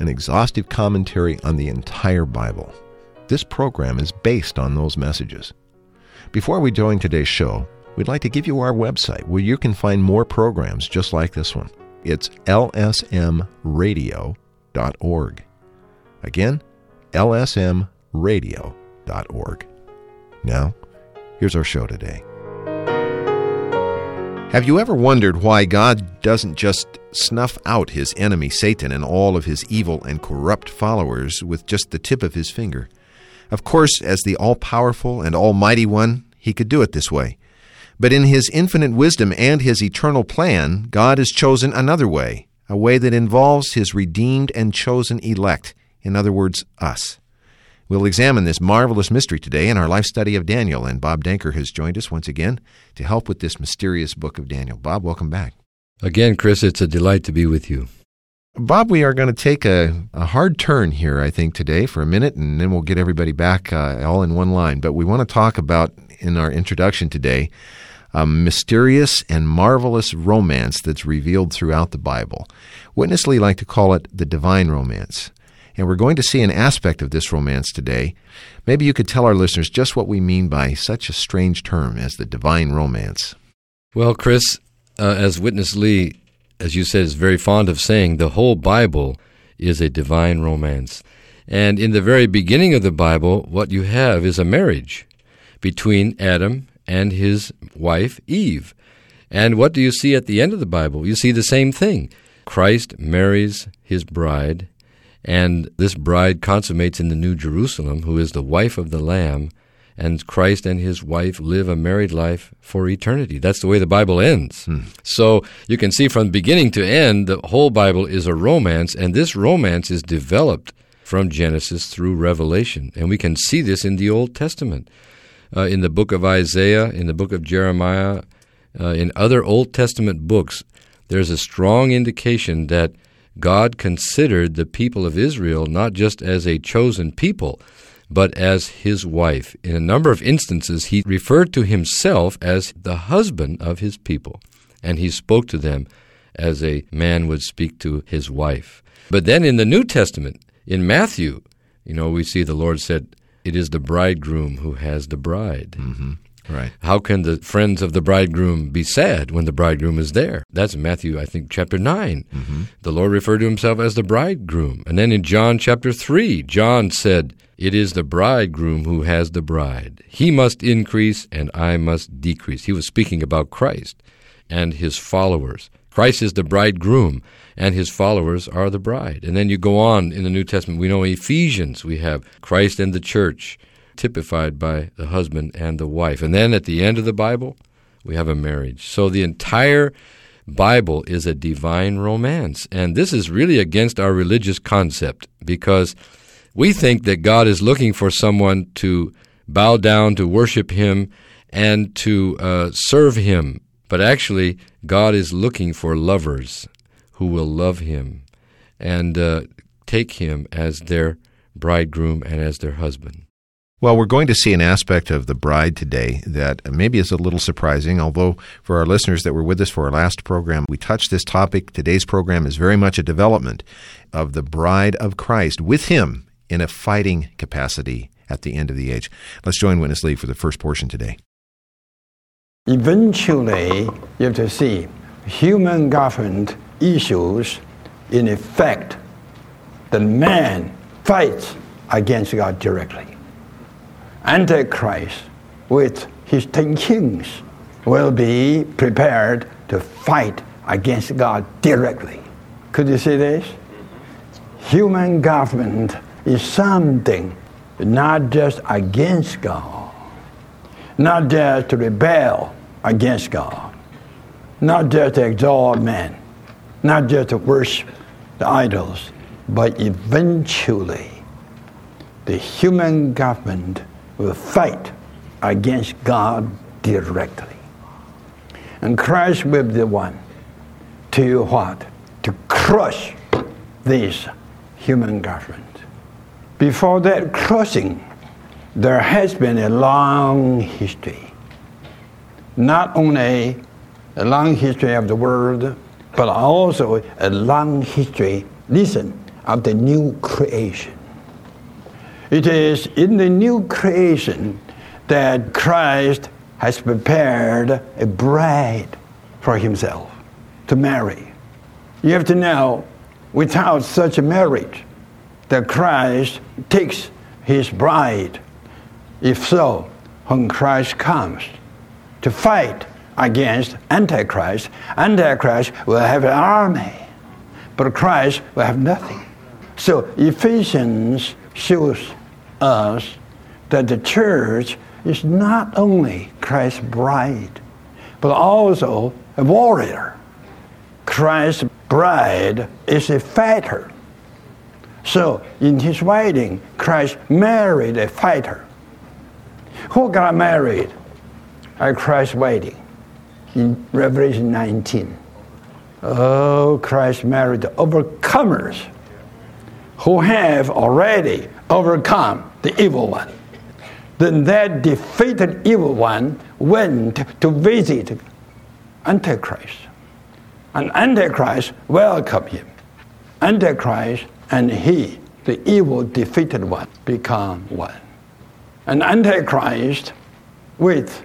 an exhaustive commentary on the entire Bible. This program is based on those messages. Before we join today's show, we'd like to give you our website where you can find more programs just like this one. It's lsmradio.org. Again, lsmradio.org. Now, here's our show today. Have you ever wondered why God doesn't just snuff out his enemy Satan and all of his evil and corrupt followers with just the tip of his finger? Of course, as the all powerful and almighty one, he could do it this way. But in his infinite wisdom and his eternal plan, God has chosen another way, a way that involves his redeemed and chosen elect, in other words, us. We'll examine this marvelous mystery today in our life study of Daniel, and Bob Danker has joined us once again to help with this mysterious book of Daniel. Bob, welcome back. Again, Chris, it's a delight to be with you. Bob, we are going to take a, a hard turn here, I think, today for a minute, and then we'll get everybody back uh, all in one line. But we want to talk about, in our introduction today, a mysterious and marvelous romance that's revealed throughout the Bible. Witness Lee like to call it the divine romance. And we're going to see an aspect of this romance today. Maybe you could tell our listeners just what we mean by such a strange term as the divine romance. Well, Chris, uh, as Witness Lee, as you said, is very fond of saying, the whole Bible is a divine romance. And in the very beginning of the Bible, what you have is a marriage between Adam and his wife, Eve. And what do you see at the end of the Bible? You see the same thing. Christ marries his bride, and this bride consummates in the New Jerusalem, who is the wife of the Lamb, and Christ and his wife live a married life for eternity. That's the way the Bible ends. Hmm. So you can see from beginning to end, the whole Bible is a romance, and this romance is developed from Genesis through Revelation. And we can see this in the Old Testament. Uh, in the book of Isaiah, in the book of Jeremiah, uh, in other Old Testament books, there's a strong indication that God considered the people of Israel not just as a chosen people, but as his wife. In a number of instances, he referred to himself as the husband of his people, and he spoke to them as a man would speak to his wife. But then in the New Testament, in Matthew, you know, we see the Lord said, It is the bridegroom who has the bride. Mm-hmm. Right. How can the friends of the bridegroom be sad when the bridegroom is there? That's Matthew, I think, chapter 9. Mm-hmm. The Lord referred to himself as the bridegroom. And then in John chapter 3, John said, It is the bridegroom who has the bride. He must increase and I must decrease. He was speaking about Christ and his followers. Christ is the bridegroom, and his followers are the bride. And then you go on in the New Testament. We know Ephesians, we have Christ and the church typified by the husband and the wife. And then at the end of the Bible, we have a marriage. So the entire Bible is a divine romance. And this is really against our religious concept because we think that God is looking for someone to bow down, to worship Him, and to uh, serve Him. But actually, God is looking for lovers who will love Him and uh, take Him as their bridegroom and as their husband. Well, we're going to see an aspect of the bride today that maybe is a little surprising, although for our listeners that were with us for our last program, we touched this topic. Today's program is very much a development of the bride of Christ with him in a fighting capacity at the end of the age. Let's join Witness Lee for the first portion today. Eventually, you have to see human government issues, in effect, the man fights against God directly Antichrist with his ten kings will be prepared to fight against God directly. Could you see this? Human government is something not just against God, not just to rebel against God, not just to exalt man, not just to worship the idols, but eventually the human government will fight against God directly. And Christ will be the one to what? To crush this human government. Before that crushing, there has been a long history. Not only a long history of the world, but also a long history, listen, of the new creation. It is in the new creation that Christ has prepared a bride for himself to marry. You have to know, without such a marriage, that Christ takes his bride. If so, when Christ comes to fight against Antichrist, Antichrist will have an army, but Christ will have nothing. So Ephesians shows us that the church is not only Christ's bride, but also a warrior. Christ's bride is a fighter. So in his wedding, Christ married a fighter. Who got married at Christ's wedding? In Revelation 19. Oh, Christ married the overcomers who have already overcome the evil one. Then that defeated evil one went to visit Antichrist. And Antichrist welcomed him. Antichrist and he, the evil defeated one, become one. And Antichrist, with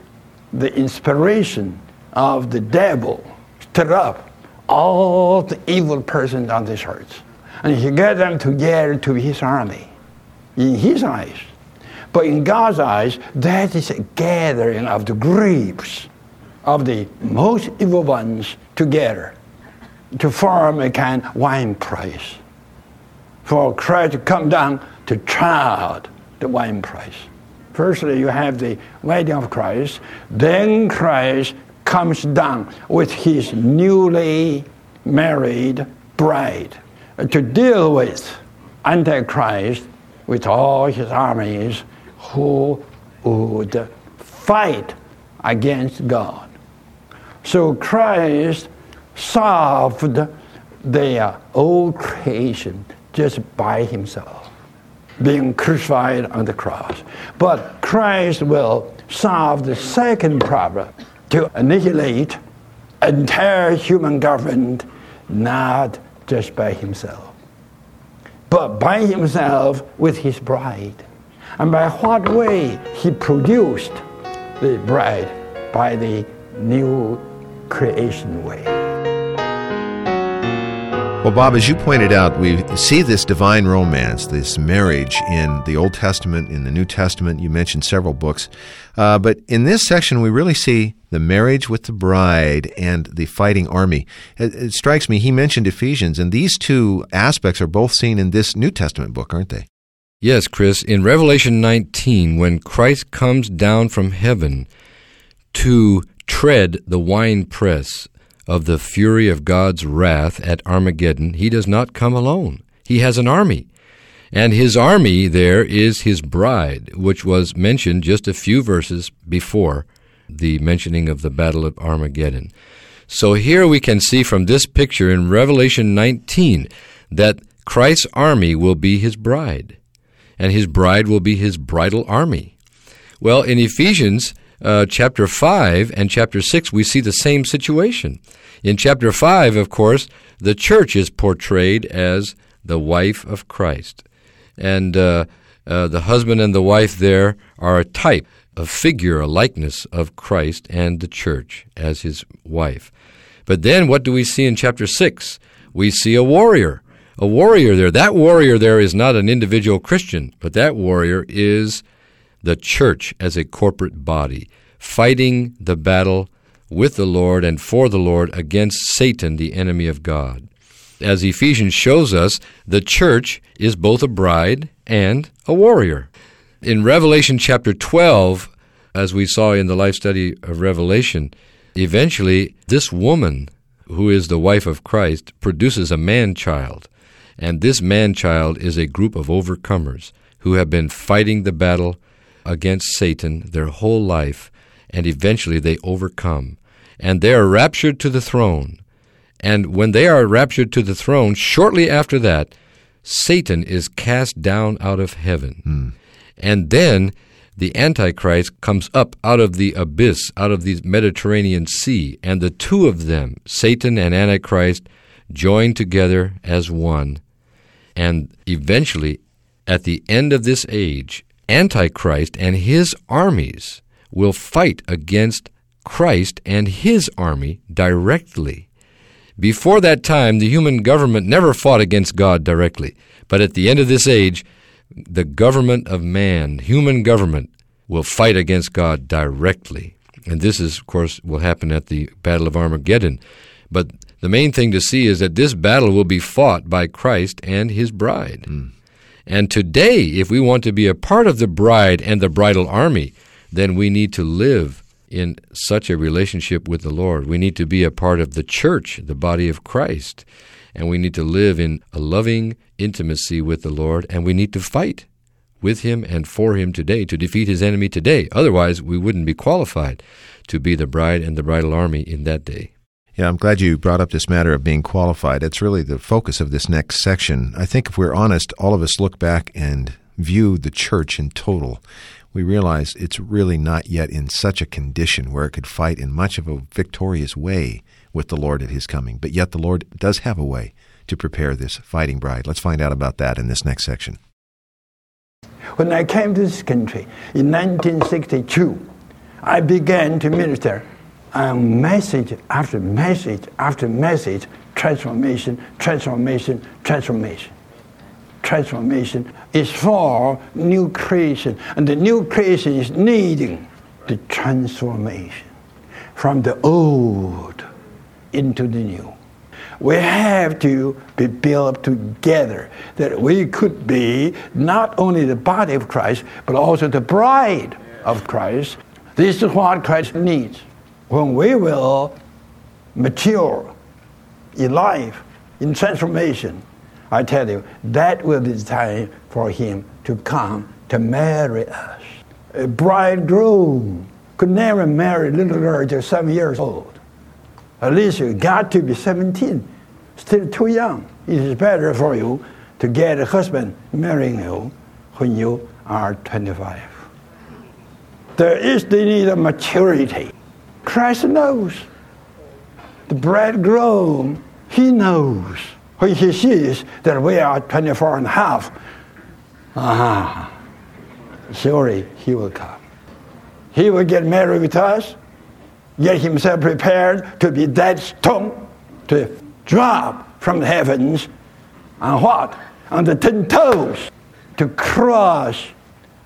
the inspiration of the devil, stirred up all the evil persons on this earth. And he gathered them together to his army. In his eyes, but in God's eyes, that is a gathering of the grapes of the most evil ones together to form a kind of wine press. For Christ to come down to chart the wine press. Firstly, you have the wedding of Christ. Then Christ comes down with his newly married bride to deal with Antichrist with all his armies who would fight against God. So Christ solved their old creation just by himself, being crucified on the cross. But Christ will solve the second problem to annihilate entire human government, not just by himself, but by himself with his bride. And by what way he produced the bride? By the new creation way. Well, Bob, as you pointed out, we see this divine romance, this marriage in the Old Testament, in the New Testament. You mentioned several books. Uh, but in this section, we really see the marriage with the bride and the fighting army. It, it strikes me, he mentioned Ephesians, and these two aspects are both seen in this New Testament book, aren't they? Yes, Chris. In Revelation 19, when Christ comes down from heaven to tread the winepress of the fury of God's wrath at Armageddon, he does not come alone. He has an army. And his army there is his bride, which was mentioned just a few verses before the mentioning of the Battle of Armageddon. So here we can see from this picture in Revelation 19 that Christ's army will be his bride, and his bride will be his bridal army. Well, in Ephesians uh, chapter 5 and chapter 6, we see the same situation. In chapter 5, of course, the church is portrayed as the wife of Christ. And uh, uh, the husband and the wife there are a type, a figure, a likeness of Christ and the church as his wife. But then what do we see in chapter 6? We see a warrior. A warrior there. That warrior there is not an individual Christian, but that warrior is the church as a corporate body, fighting the battle with the Lord and for the Lord against Satan, the enemy of God. As Ephesians shows us, the church is both a bride and a warrior. In Revelation chapter 12, as we saw in the life study of Revelation, eventually this woman, who is the wife of Christ, produces a man child. And this man child is a group of overcomers who have been fighting the battle against Satan their whole life, and eventually they overcome. And they are raptured to the throne. And when they are raptured to the throne, shortly after that, Satan is cast down out of heaven. Hmm. And then the Antichrist comes up out of the abyss, out of the Mediterranean Sea, and the two of them, Satan and Antichrist, join together as one. And eventually, at the end of this age, Antichrist and his armies will fight against Christ and his army directly. Before that time, the human government never fought against God directly. But at the end of this age, the government of man, human government, will fight against God directly. And this is, of course, will happen at the Battle of Armageddon. But the main thing to see is that this battle will be fought by Christ and his bride. Hmm. And today, if we want to be a part of the bride and the bridal army, then we need to live in such a relationship with the Lord. We need to be a part of the church, the body of Christ. And we need to live in a loving intimacy with the Lord, and we need to fight with Him and for Him today to defeat His enemy today. Otherwise, we wouldn't be qualified to be the bride and the bridal army in that day. Yeah, I'm glad you brought up this matter of being qualified. It's really the focus of this next section. I think if we're honest, all of us look back and view the church in total. We realize it's really not yet in such a condition where it could fight in much of a victorious way with the Lord at his coming. But yet the Lord does have a way to prepare this fighting bride. Let's find out about that in this next section. When I came to this country in 1962, I began to minister and message after message after message transformation, transformation, transformation. Transformation is for new creation, and the new creation is needing the transformation from the old into the new. We have to be built together that we could be not only the body of Christ, but also the bride of Christ. This is what Christ needs. When we will mature in life, in transformation, I tell you, that will be the time for him to come to marry us. A bridegroom could never marry a little girl just seven years old. At least you got to be 17, still too young. It is better for you to get a husband marrying you when you are 25. There is the need of maturity. Christ knows. The bridegroom, he knows when he sees that we are 24 and a half. Ah, surely he will come. He will get married with us, get himself prepared to be that stone to drop from the heavens and what? On the ten toes to crush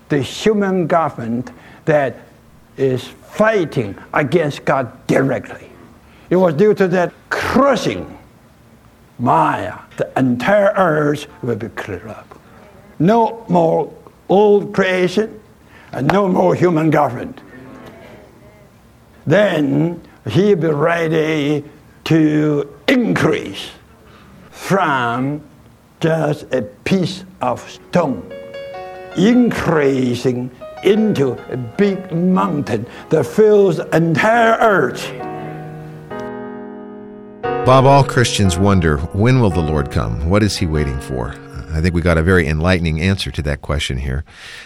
the human government that is fighting against God directly. It was due to that crushing Maya, the entire earth will be cleared up. No more old creation and no more human government. Then he'll be ready to increase from just a piece of stone, increasing into a big mountain that fills the entire earth. Bob, all Christians wonder when will the Lord come? What is he waiting for? I think we got a very enlightening answer to that question here.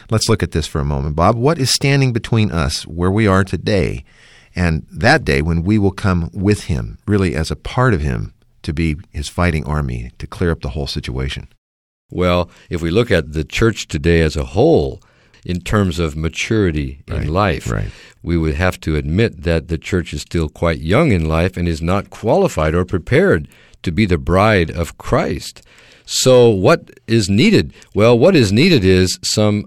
Let's look at this for a moment. Bob, what is standing between us where we are today and that day when we will come with him, really as a part of him, to be his fighting army, to clear up the whole situation? Well, if we look at the church today as a whole, in terms of maturity in Right, life, right. we would have to admit that the church is still quite young in life and is not qualified or prepared to be the bride of Christ. So, what is needed? Well, what is needed is some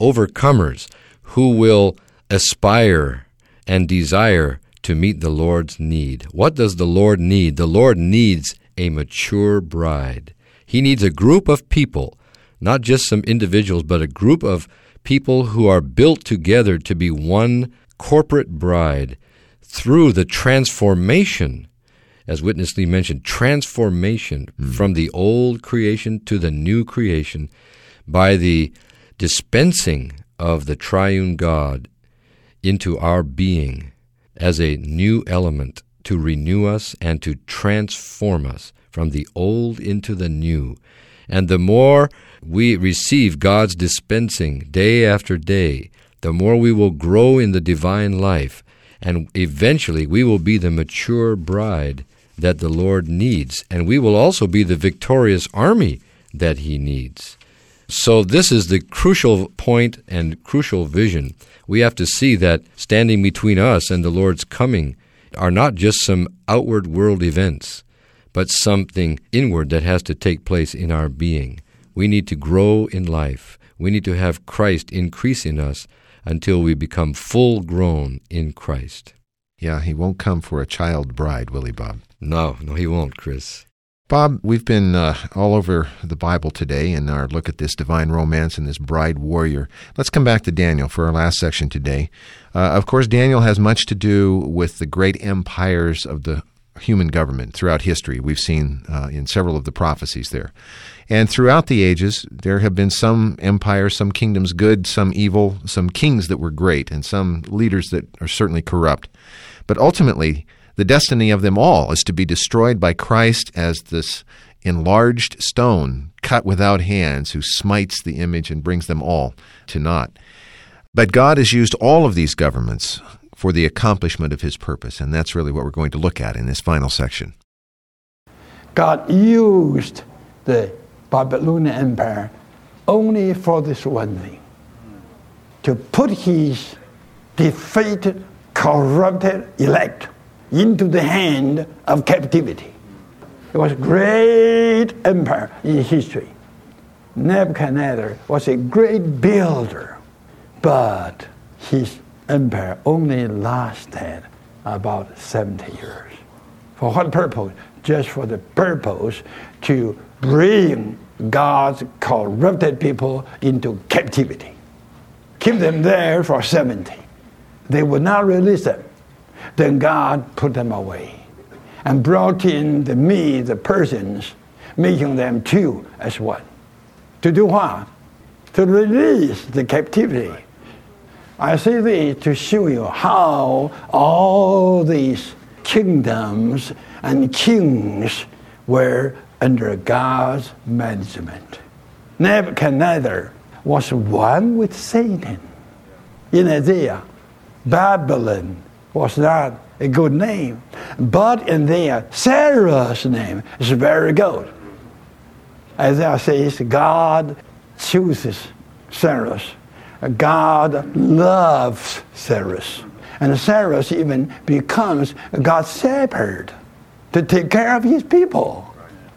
overcomers who will aspire and desire to meet the Lord's need. What does the Lord need? The Lord needs a mature bride. He needs a group of people, not just some individuals, but a group of people who are built together to be one corporate bride through the transformation, as Witness Lee mentioned, transformation mm. from the old creation to the new creation by the dispensing of the triune God into our being as a new element to renew us and to transform us from the old into the new. And the more we receive God's dispensing day after day, the more we will grow in the divine life, and eventually we will be the mature bride that the Lord needs, and we will also be the victorious army that He needs. So, this is the crucial point and crucial vision. We have to see that standing between us and the Lord's coming are not just some outward world events, but something inward that has to take place in our being. We need to grow in life. We need to have Christ increase in us until we become full grown in Christ. Yeah, he won't come for a child bride, will he, Bob? No, no, he won't, Chris. Bob, we've been uh, all over the Bible today in our look at this divine romance and this bride warrior. Let's come back to Daniel for our last section today. Uh, of course, Daniel has much to do with the great empires of the human government throughout history. We've seen uh, in several of the prophecies there. And throughout the ages, there have been some empires, some kingdoms good, some evil, some kings that were great, and some leaders that are certainly corrupt. But ultimately, the destiny of them all is to be destroyed by Christ as this enlarged stone cut without hands who smites the image and brings them all to naught. But God has used all of these governments for the accomplishment of his purpose, and that's really what we're going to look at in this final section. God used the Babylonian Empire only for this one thing to put his defeated, corrupted elect into the hand of captivity. It was a great empire in history. Nebuchadnezzar was a great builder, but his empire only lasted about 70 years. For what purpose? Just for the purpose to bring God's corrupted people into captivity. Keep them there for 70. They would not release them. Then God put them away and brought in the me, the Persians, making them two as one. To do what? To release the captivity. I say this to show you how all these kingdoms and kings were under God's management. Nebuchadnezzar was one with Satan. In Isaiah, Babylon was not a good name, but in there, Cyrus's name is very good. Isaiah says, God chooses Cyrus. God loves Cyrus. And Cyrus even becomes God's shepherd to take care of his people.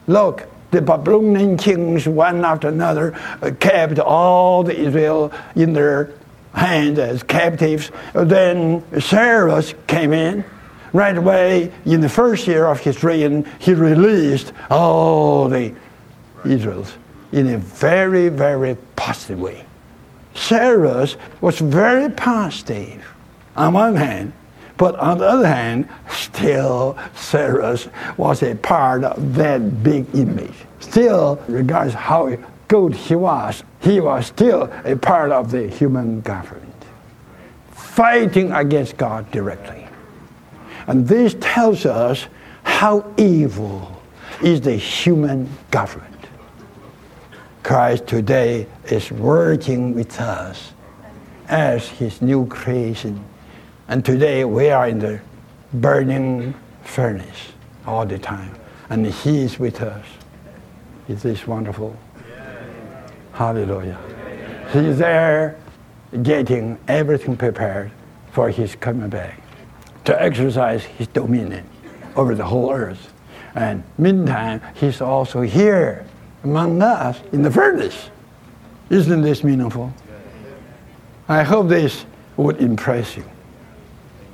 Look, the Babylonian kings, one after another, uh, kept all the Israel in their hands as captives. Then Cyrus came in. Right away, in the first year of his reign, he released all the Israels in a very, very positive way. Cyrus was very positive on one hand, but on the other hand, still Cyrus was a part of that big image. Still, regardless how good he was, he was still a part of the human government, fighting against God directly. And this tells us how evil is the human government. Christ today is working with us as his new creation and today we are in the burning furnace all the time. And He is with us. Is this wonderful? Hallelujah. He's there getting everything prepared for His coming back to exercise His dominion over the whole earth. And meantime, He's also here among us in the furnace. Isn't this meaningful? I hope this would impress you.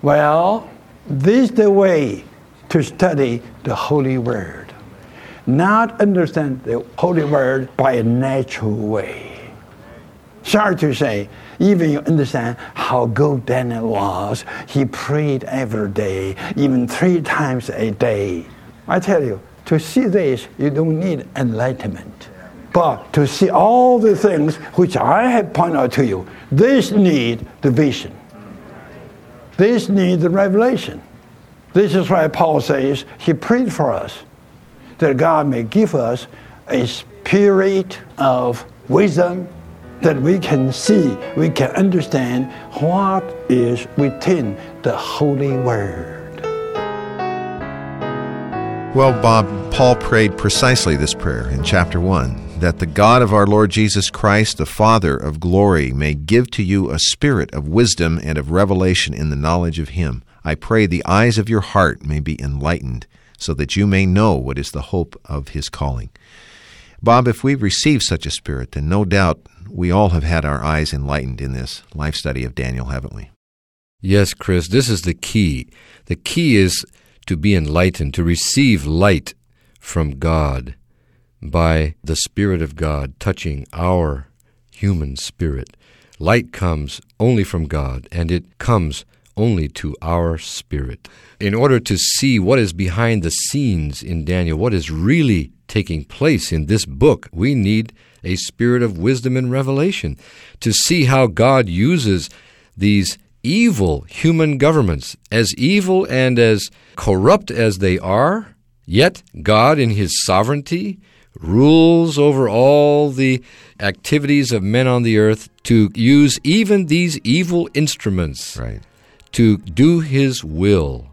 Well, this is the way to study the Holy Word. Not understand the Holy Word by a natural way. Sorry to say, even you understand how good Daniel was, he prayed every day, even three times a day. I tell you, to see this, you don't need enlightenment. But to see all the things which I have pointed out to you, this need the vision. This need the revelation. This is why Paul says he prayed for us that God may give us a spirit of wisdom that we can see, we can understand what is within the Holy Word. Well, Bob, Paul prayed precisely this prayer in chapter 1 that the God of our Lord Jesus Christ, the Father of glory, may give to you a spirit of wisdom and of revelation in the knowledge of Him. I pray the eyes of your heart may be enlightened, so that you may know what is the hope of His calling. Bob, if we've received such a spirit, then no doubt we all have had our eyes enlightened in this life study of Daniel, haven't we? Yes, Chris, this is the key. The key is to be enlightened, to receive light from God by the Spirit of God touching our human spirit. Light comes only from God, and it comes only to our spirit. In order to see what is behind the scenes in Daniel, what is really taking place in this book, we need a spirit of wisdom and revelation to see how God uses these evil human governments, as evil and as corrupt as they are, yet God, in His sovereignty, rules over all the activities of men on the earth to use even these evil instruments Right. to do His will.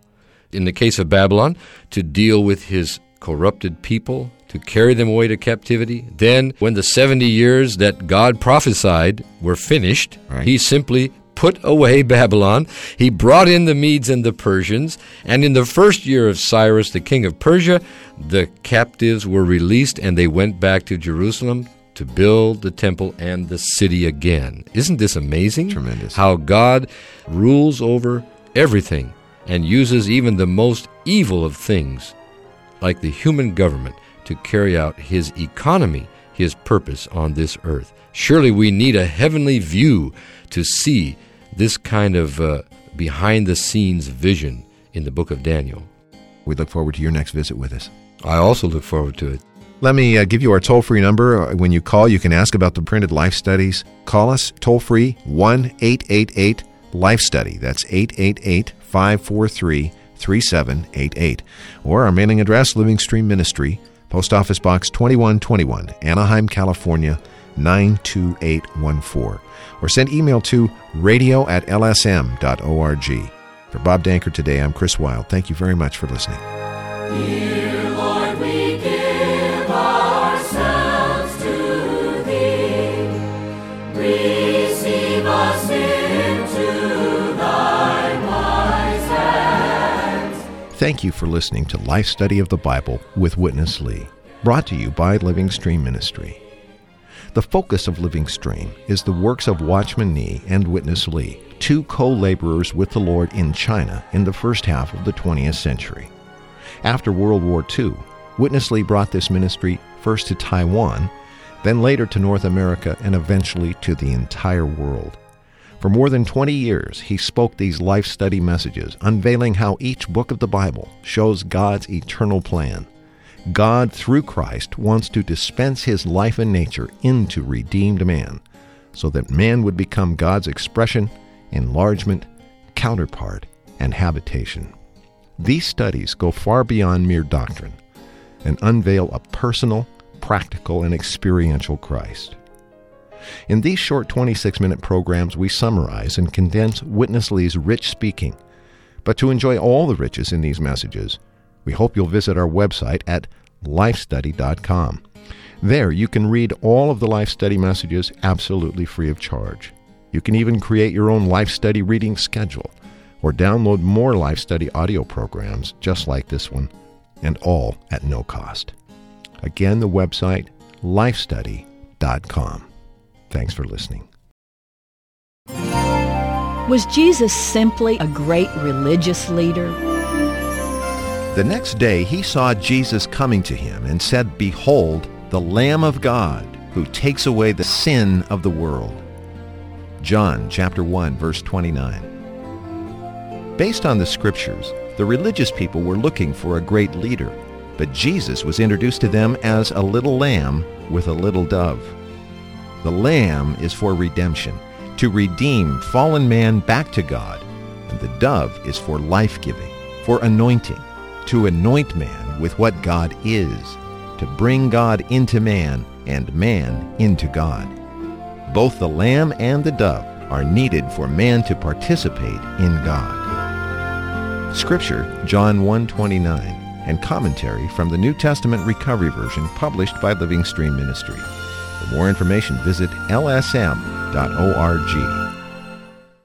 In the case of Babylon, to deal with His corrupted people, to carry them away to captivity. Then, when the 70 years that God prophesied were finished, Right. He simply put away Babylon. He brought in the Medes and the Persians, and in the first year of Cyrus, the king of Persia, the captives were released and they went back to Jerusalem to build the temple and the city again. Isn't this amazing? Tremendous. How God rules over everything and uses even the most evil of things, like the human government, to carry out his economy, his purpose on this earth. Surely we need a heavenly view to see this kind of uh, behind the scenes vision in the book of Daniel. We look forward to your next visit with us. I also look forward to it. Let me uh, give you our toll free number. Uh, When you call, you can ask about the printed life studies. Call us toll free 1 888 Life Study. That's 888 543 3788. Or our mailing address, Living Stream Ministry, Post Office Box 2121, Anaheim, California 92814. Or send email to radio at lsm.org. For Bob Danker today, I'm Chris Wilde. Thank you very much for listening. Dear Lord, we give ourselves to Thee. Receive us into Thy wise hands. Thank you for listening to Life Study of the Bible with Witness Lee, brought to you by Living Stream Ministry. The focus of Living Stream is the works of Watchman Nee and Witness Lee, two co laborers with the Lord in China in the first half of the 20th century. After World War II, Witness Lee brought this ministry first to Taiwan, then later to North America, and eventually to the entire world. For more than 20 years, he spoke these life study messages, unveiling how each book of the Bible shows God's eternal plan. God, through Christ, wants to dispense his life and nature into redeemed man, so that man would become God's expression, enlargement, counterpart, and habitation. These studies go far beyond mere doctrine and unveil a personal, practical, and experiential Christ. In these short 26 minute programs, we summarize and condense Witness Lee's rich speaking. But to enjoy all the riches in these messages, we hope you'll visit our website at lifestudy.com. There, you can read all of the life study messages absolutely free of charge. You can even create your own life study reading schedule or download more life study audio programs just like this one, and all at no cost. Again, the website lifestudy.com. Thanks for listening. Was Jesus simply a great religious leader? The next day he saw Jesus coming to him and said, Behold, the Lamb of God, who takes away the sin of the world. John chapter 1 verse 29. Based on the scriptures, the religious people were looking for a great leader, but Jesus was introduced to them as a little lamb with a little dove. The lamb is for redemption, to redeem fallen man back to God, and the dove is for life-giving, for anointing, to anoint man with what God is, to bring God into man and man into God. Both the lamb and the dove are needed for man to participate in God. Scripture, John 1:29, and commentary from the New Testament Recovery Version published by Living Stream Ministry. For more information, visit lsm.org.